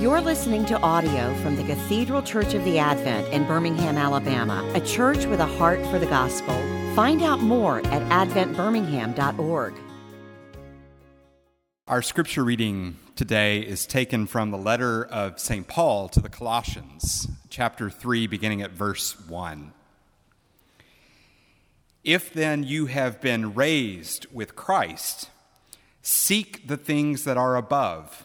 You're listening to audio from the Cathedral Church of the Advent in Birmingham, Alabama, a church with a heart for the gospel. Find out more at adventbirmingham.org. Our scripture reading today is taken from the letter of St. Paul to the Colossians, chapter 3, beginning at verse 1. If then you have been raised with Christ, seek the things that are above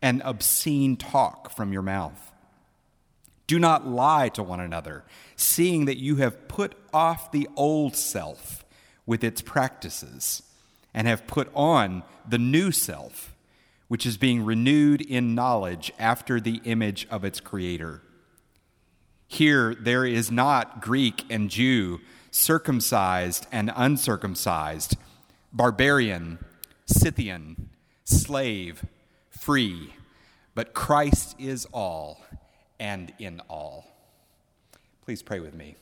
and obscene talk from your mouth. Do not lie to one another, seeing that you have put off the old self with its practices and have put on the new self, which is being renewed in knowledge after the image of its creator. Here there is not Greek and Jew, circumcised and uncircumcised, barbarian, Scythian, slave free, but Christ is all and in all. Please pray with me.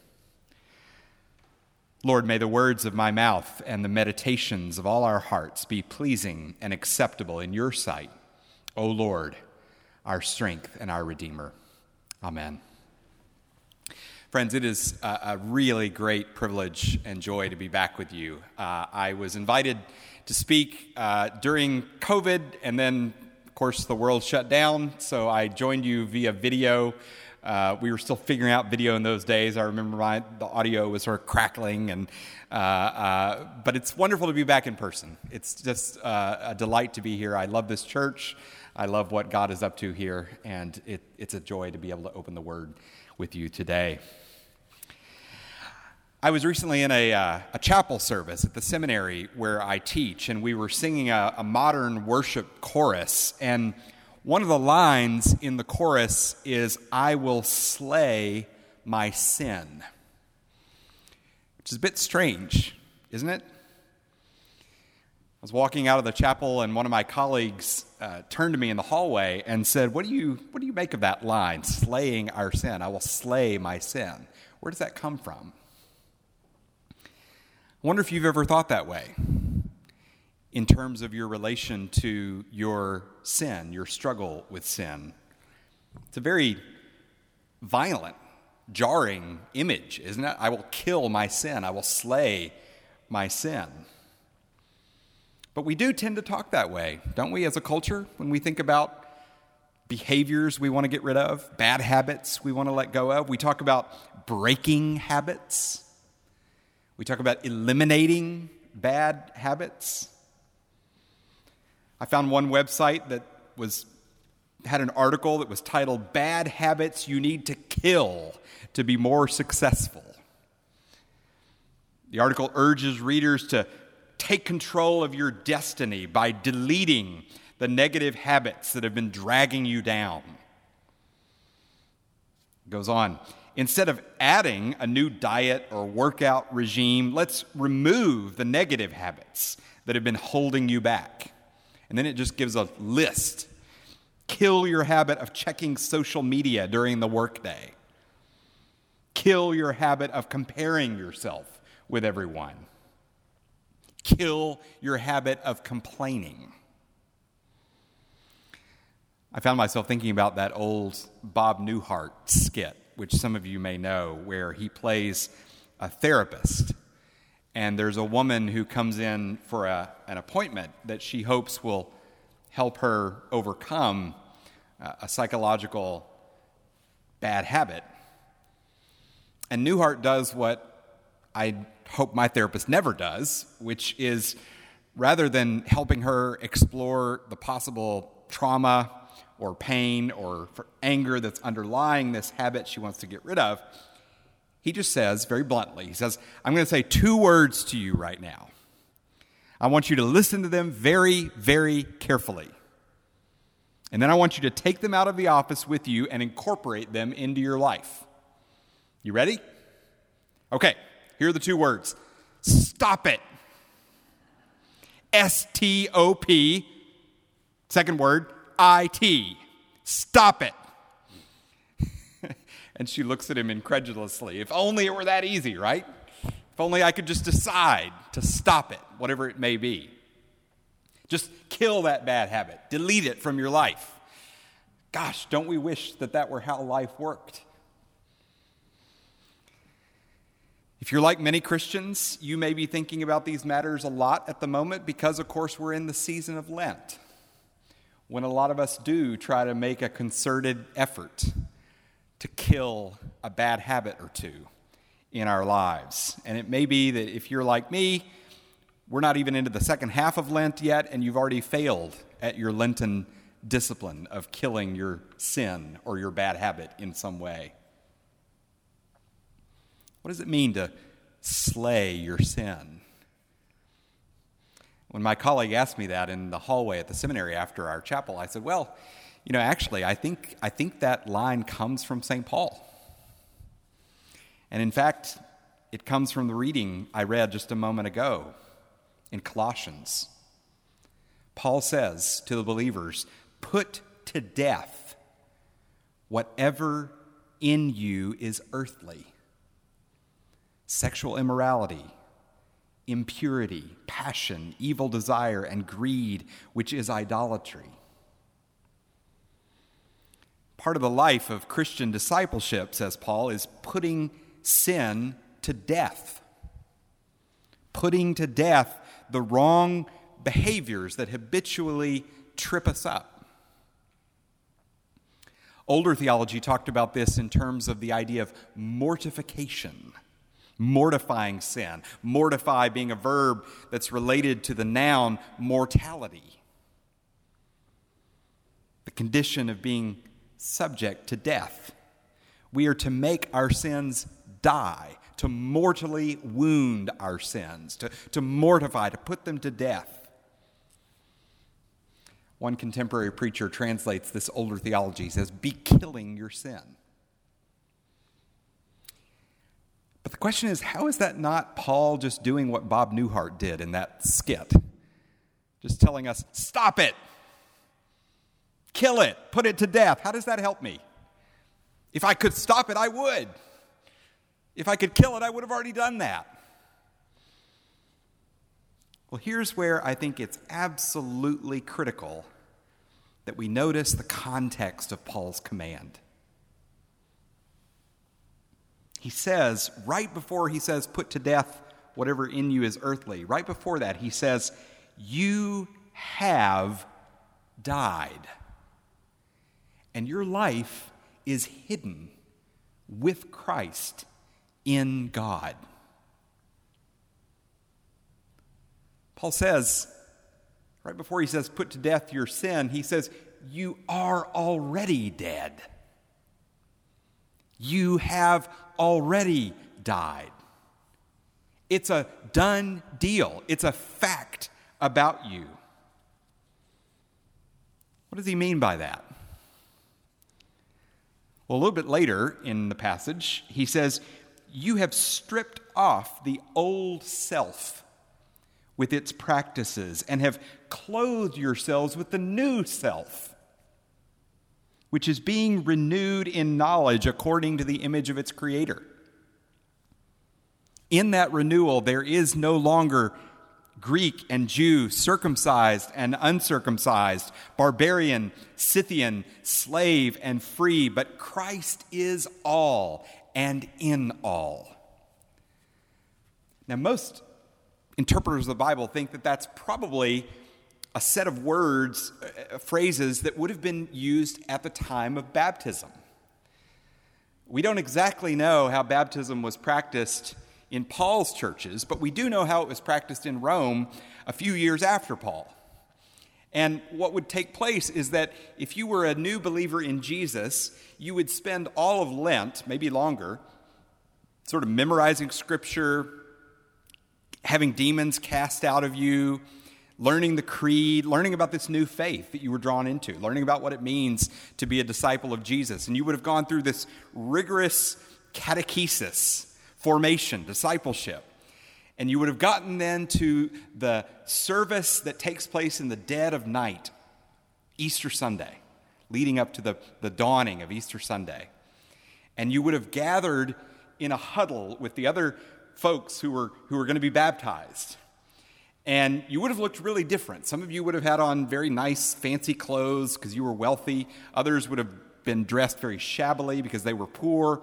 Lord, may the words of my mouth and the meditations of all our hearts be pleasing and acceptable in your sight, O Lord, our strength and our Redeemer. Amen. Friends, it is a, really great privilege and joy to be back with you. Uh, I was invited to speak uh, during COVID and then course, the world shut down, so I joined you via video. Uh, we were still figuring out video in those days. I remember my, the audio was sort of crackling, and uh, uh, but it's wonderful to be back in person. It's just uh, a delight to be here. I love this church. I love what God is up to here, and it, it's a joy to be able to open the Word with you today. I was recently in a, uh, a chapel service at the seminary where I teach, and we were singing a, a modern worship chorus. And one of the lines in the chorus is, I will slay my sin, which is a bit strange, isn't it? I was walking out of the chapel, and one of my colleagues uh, turned to me in the hallway and said, what do, you, what do you make of that line, slaying our sin? I will slay my sin. Where does that come from? Wonder if you've ever thought that way in terms of your relation to your sin, your struggle with sin. It's a very violent, jarring image, isn't it? I will kill my sin, I will slay my sin. But we do tend to talk that way, don't we, as a culture, when we think about behaviors we want to get rid of, bad habits we want to let go of. We talk about breaking habits. We talk about eliminating bad habits. I found one website that was had an article that was titled Bad Habits You Need to Kill to Be More Successful. The article urges readers to take control of your destiny by deleting the negative habits that have been dragging you down. It goes on. Instead of adding a new diet or workout regime, let's remove the negative habits that have been holding you back. And then it just gives a list. Kill your habit of checking social media during the workday. Kill your habit of comparing yourself with everyone. Kill your habit of complaining. I found myself thinking about that old Bob Newhart skit which some of you may know, where he plays a therapist. And there's a woman who comes in for a, an appointment that she hopes will help her overcome uh, a psychological bad habit. And Newhart does what I hope my therapist never does, which is rather than helping her explore the possible trauma or pain or anger that's underlying this habit she wants to get rid of, he just says very bluntly, he says, I'm going to say two words to you right now. I want you to listen to them very, very carefully. And then I want you to take them out of the office with you and incorporate them into your life. You ready? Okay, here are the two words stop it. S T O P. Second word, I T. Stop it. and she looks at him incredulously. If only it were that easy, right? If only I could just decide to stop it, whatever it may be. Just kill that bad habit, delete it from your life. Gosh, don't we wish that that were how life worked? If you're like many Christians, you may be thinking about these matters a lot at the moment because, of course, we're in the season of Lent, when a lot of us do try to make a concerted effort to kill a bad habit or two in our lives. And it may be that if you're like me, we're not even into the second half of Lent yet, and you've already failed at your Lenten discipline of killing your sin or your bad habit in some way. What does it mean to slay your sin? When my colleague asked me that in the hallway at the seminary after our chapel, I said, Well, you know, actually, I think, I think that line comes from St. Paul. And in fact, it comes from the reading I read just a moment ago in Colossians. Paul says to the believers, Put to death whatever in you is earthly sexual immorality, impurity, passion, evil desire, and greed, which is idolatry. Part of the life of Christian discipleship, says Paul, is putting sin to death. Putting to death the wrong behaviors that habitually trip us up. Older theology talked about this in terms of the idea of mortification mortifying sin. Mortify being a verb that's related to the noun mortality, the condition of being subject to death. We are to make our sins die, to mortally wound our sins, to, to mortify, to put them to death. One contemporary preacher translates this older theology says, Be killing your sin. But the question is, how is that not Paul just doing what Bob Newhart did in that skit? Just telling us, stop it, kill it, put it to death. How does that help me? If I could stop it, I would. If I could kill it, I would have already done that. Well, here's where I think it's absolutely critical that we notice the context of Paul's command he says, right before he says, put to death whatever in you is earthly, right before that, he says, You have died. And your life is hidden with Christ in God. Paul says, right before he says, put to death your sin, he says, You are already dead. You have already died. It's a done deal, it's a fact about you. What does he mean by that? Well, a little bit later in the passage, he says, You have stripped off the old self with its practices and have clothed yourselves with the new self which is being renewed in knowledge according to the image of its creator. In that renewal, there is no longer Greek and Jew, circumcised and uncircumcised, barbarian, Scythian, slave and free, but Christ is all and in all. Now, most interpreters of the Bible think that that's probably a set of words, uh, phrases that would have been used at the time of baptism. We don't exactly know how baptism was practiced in Paul's churches, but we do know how it was practiced in Rome a few years after Paul. And what would take place is that if you were a new believer in Jesus, you would spend all of Lent, maybe longer, sort of memorizing scripture, having demons cast out of you, learning the creed, learning about this new faith that you were drawn into, learning about what it means to be a disciple of Jesus. And you would have gone through this rigorous catechesis, formation, discipleship. And you would have gotten then to the service that takes place in the dead of night, Easter Sunday, leading up to the, the dawning of Easter Sunday. And you would have gathered in a huddle with the other folks who were, who were going to be baptized. And you would have looked really different. Some of you would have had on very nice, fancy clothes because you were wealthy. Others would have been dressed very shabbily because they were poor.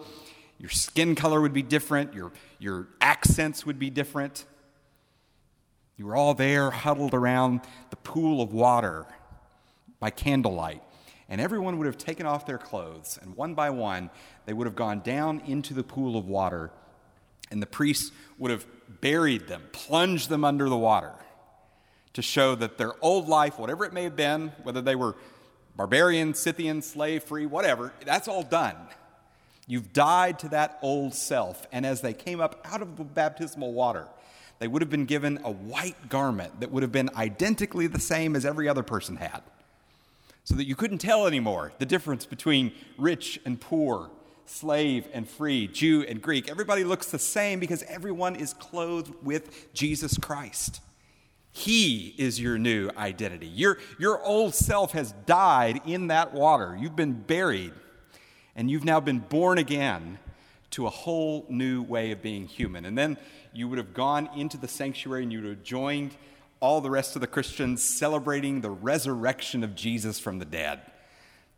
Your skin color would be different, your, your accents would be different. You were all there huddled around the pool of water by candlelight. And everyone would have taken off their clothes, and one by one, they would have gone down into the pool of water, and the priests would have buried them, plunged them under the water to show that their old life, whatever it may have been, whether they were barbarian, Scythian, slave free, whatever, that's all done. You've died to that old self. And as they came up out of the baptismal water, they would have been given a white garment that would have been identically the same as every other person had. So that you couldn't tell anymore the difference between rich and poor, slave and free, Jew and Greek. Everybody looks the same because everyone is clothed with Jesus Christ. He is your new identity. Your, your old self has died in that water. You've been buried and you've now been born again to a whole new way of being human. And then you would have gone into the sanctuary and you would have joined all the rest of the Christians celebrating the resurrection of Jesus from the dead.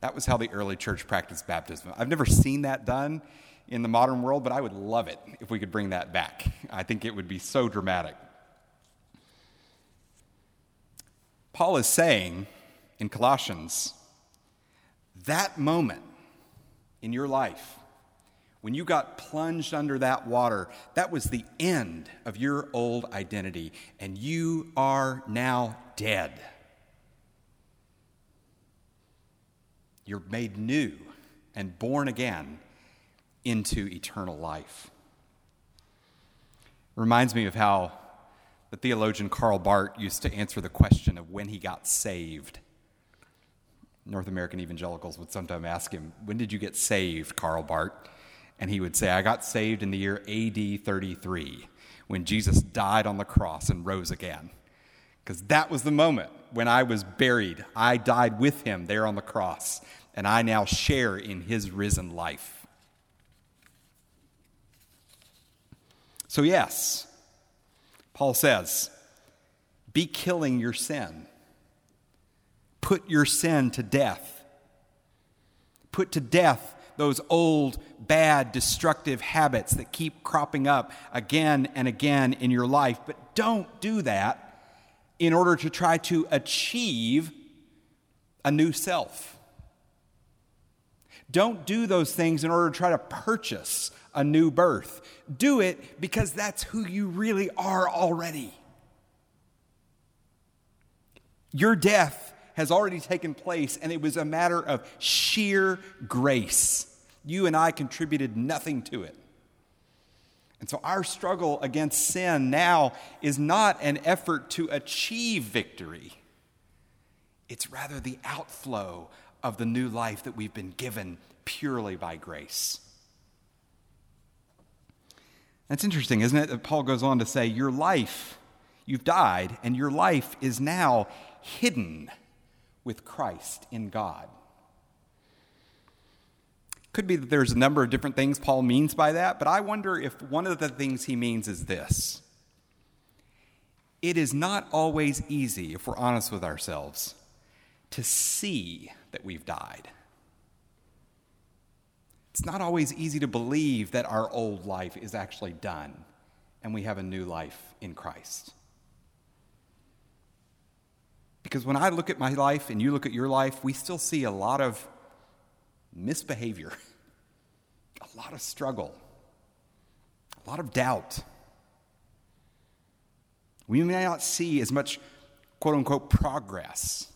That was how the early church practiced baptism. I've never seen that done in the modern world, but I would love it if we could bring that back. I think it would be so dramatic. Paul is saying in Colossians that moment in your life, when you got plunged under that water, that was the end of your old identity, and you are now dead. You're made new and born again into eternal life. Reminds me of how the theologian Karl Barth used to answer the question of when he got saved. North American evangelicals would sometimes ask him, When did you get saved, Karl Barth? And he would say, I got saved in the year AD 33, when Jesus died on the cross and rose again. Because that was the moment when I was buried. I died with him there on the cross, and I now share in his risen life. So, yes, Paul says, be killing your sin put your sin to death. Put to death those old, bad, destructive habits that keep cropping up again and again in your life. But don't do that in order to try to achieve a new self. Don't do those things in order to try to purchase a new birth. Do it because that's who you really are already. Your death has already taken place, and it was a matter of sheer grace. You and I contributed nothing to it. And so, our struggle against sin now is not an effort to achieve victory, it's rather the outflow of the new life that we've been given purely by grace. That's interesting, isn't it? That Paul goes on to say, Your life, you've died, and your life is now hidden with Christ in God. Could be that there's a number of different things Paul means by that, but I wonder if one of the things he means is this. It is not always easy, if we're honest with ourselves, to see that we've died. It's not always easy to believe that our old life is actually done and we have a new life in Christ. Because when I look at my life and you look at your life, we still see a lot of misbehavior, a lot of struggle, a lot of doubt. We may not see as much quote unquote progress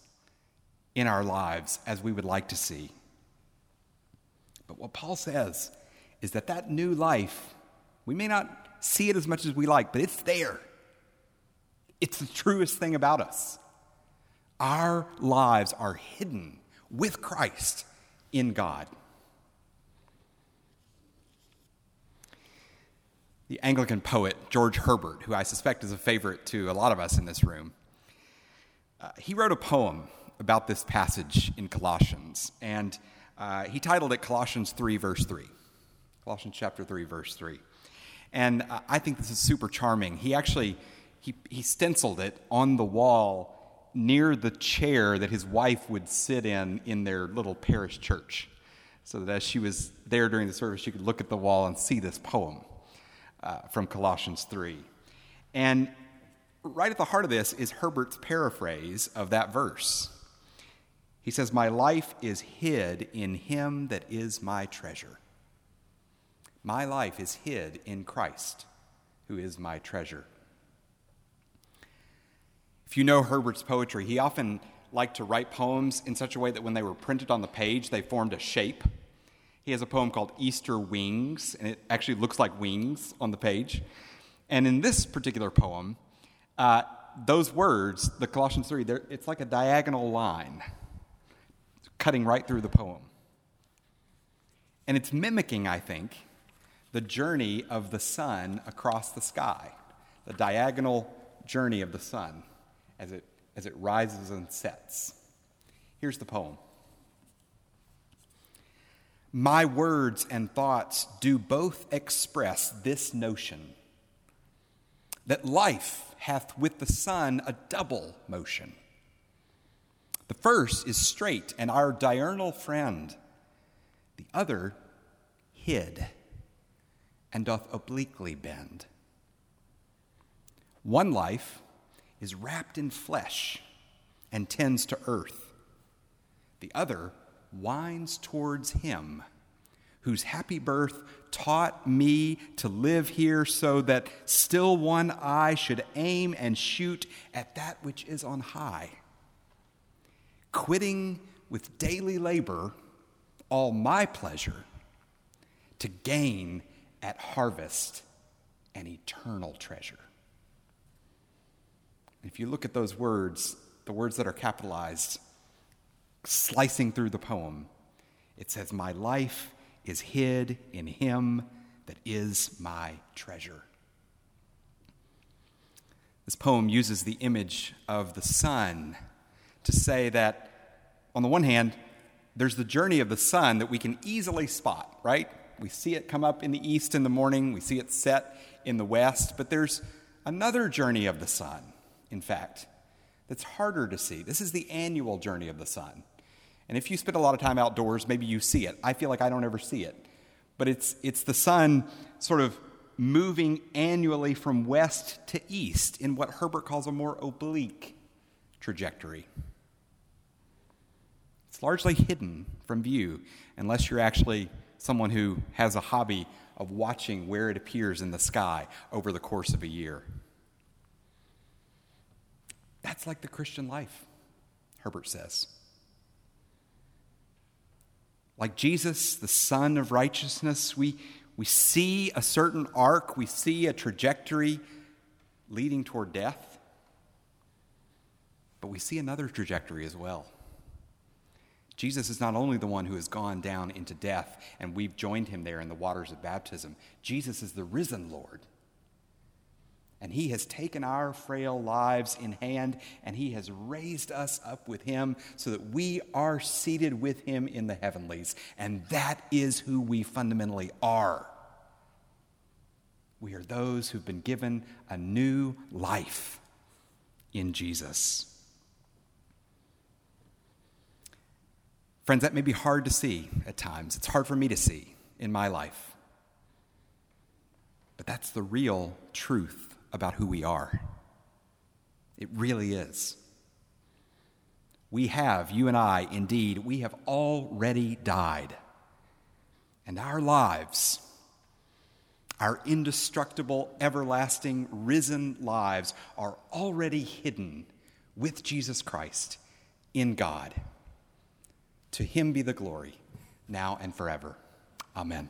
in our lives as we would like to see. But what Paul says is that that new life, we may not see it as much as we like, but it's there. It's the truest thing about us. Our lives are hidden with Christ in God. The Anglican poet George Herbert, who I suspect is a favorite to a lot of us in this room, uh, he wrote a poem about this passage in Colossians, and uh, he titled it Colossians 3, verse 3. Colossians chapter 3, verse 3. And uh, I think this is super charming. He actually he, he stenciled it on the wall near the chair that his wife would sit in in their little parish church. So that as she was there during the service, she could look at the wall and see this poem uh, from Colossians 3. And right at the heart of this is Herbert's paraphrase of that verse. He says, My life is hid in him that is my treasure. My life is hid in Christ, who is my treasure. If you know Herbert's poetry, he often liked to write poems in such a way that when they were printed on the page, they formed a shape. He has a poem called Easter Wings, and it actually looks like wings on the page. And in this particular poem, uh, those words, the Colossians 3, it's like a diagonal line cutting right through the poem. And it's mimicking, I think, the journey of the sun across the sky, the diagonal journey of the sun as it, as it rises and sets. Here's the poem My words and thoughts do both express this notion that life hath with the sun a double motion. The first is straight and our diurnal friend, the other hid and doth obliquely bend. One life is wrapped in flesh and tends to earth. The other winds towards him, whose happy birth taught me to live here so that still one eye should aim and shoot at that which is on high. Quitting with daily labor all my pleasure to gain at harvest an eternal treasure. If you look at those words, the words that are capitalized, slicing through the poem, it says, My life is hid in him that is my treasure. This poem uses the image of the sun to say that, on the one hand, there's the journey of the sun that we can easily spot, right? We see it come up in the east in the morning, we see it set in the west, but there's another journey of the sun in fact, that's harder to see. This is the annual journey of the sun. And if you spend a lot of time outdoors, maybe you see it. I feel like I don't ever see it. But it's, it's the sun sort of moving annually from west to east in what Herbert calls a more oblique trajectory. It's largely hidden from view unless you're actually someone who has a hobby of watching where it appears in the sky over the course of a year. That's like the Christian life, Herbert says. Like Jesus, the Son of righteousness, we, we see a certain arc, we see a trajectory leading toward death, but we see another trajectory as well. Jesus is not only the one who has gone down into death and we've joined him there in the waters of baptism, Jesus is the risen Lord and he has taken our frail lives in hand and he has raised us up with him so that we are seated with him in the heavenlies. And that is who we fundamentally are. We are those who've been given a new life in Jesus. Friends, that may be hard to see at times. It's hard for me to see in my life. But that's the real truth about who we are. It really is. We have, you and I, indeed, we have already died. And our lives, our indestructible, everlasting, risen lives, are already hidden with Jesus Christ in God. To him be the glory, now and forever. Amen.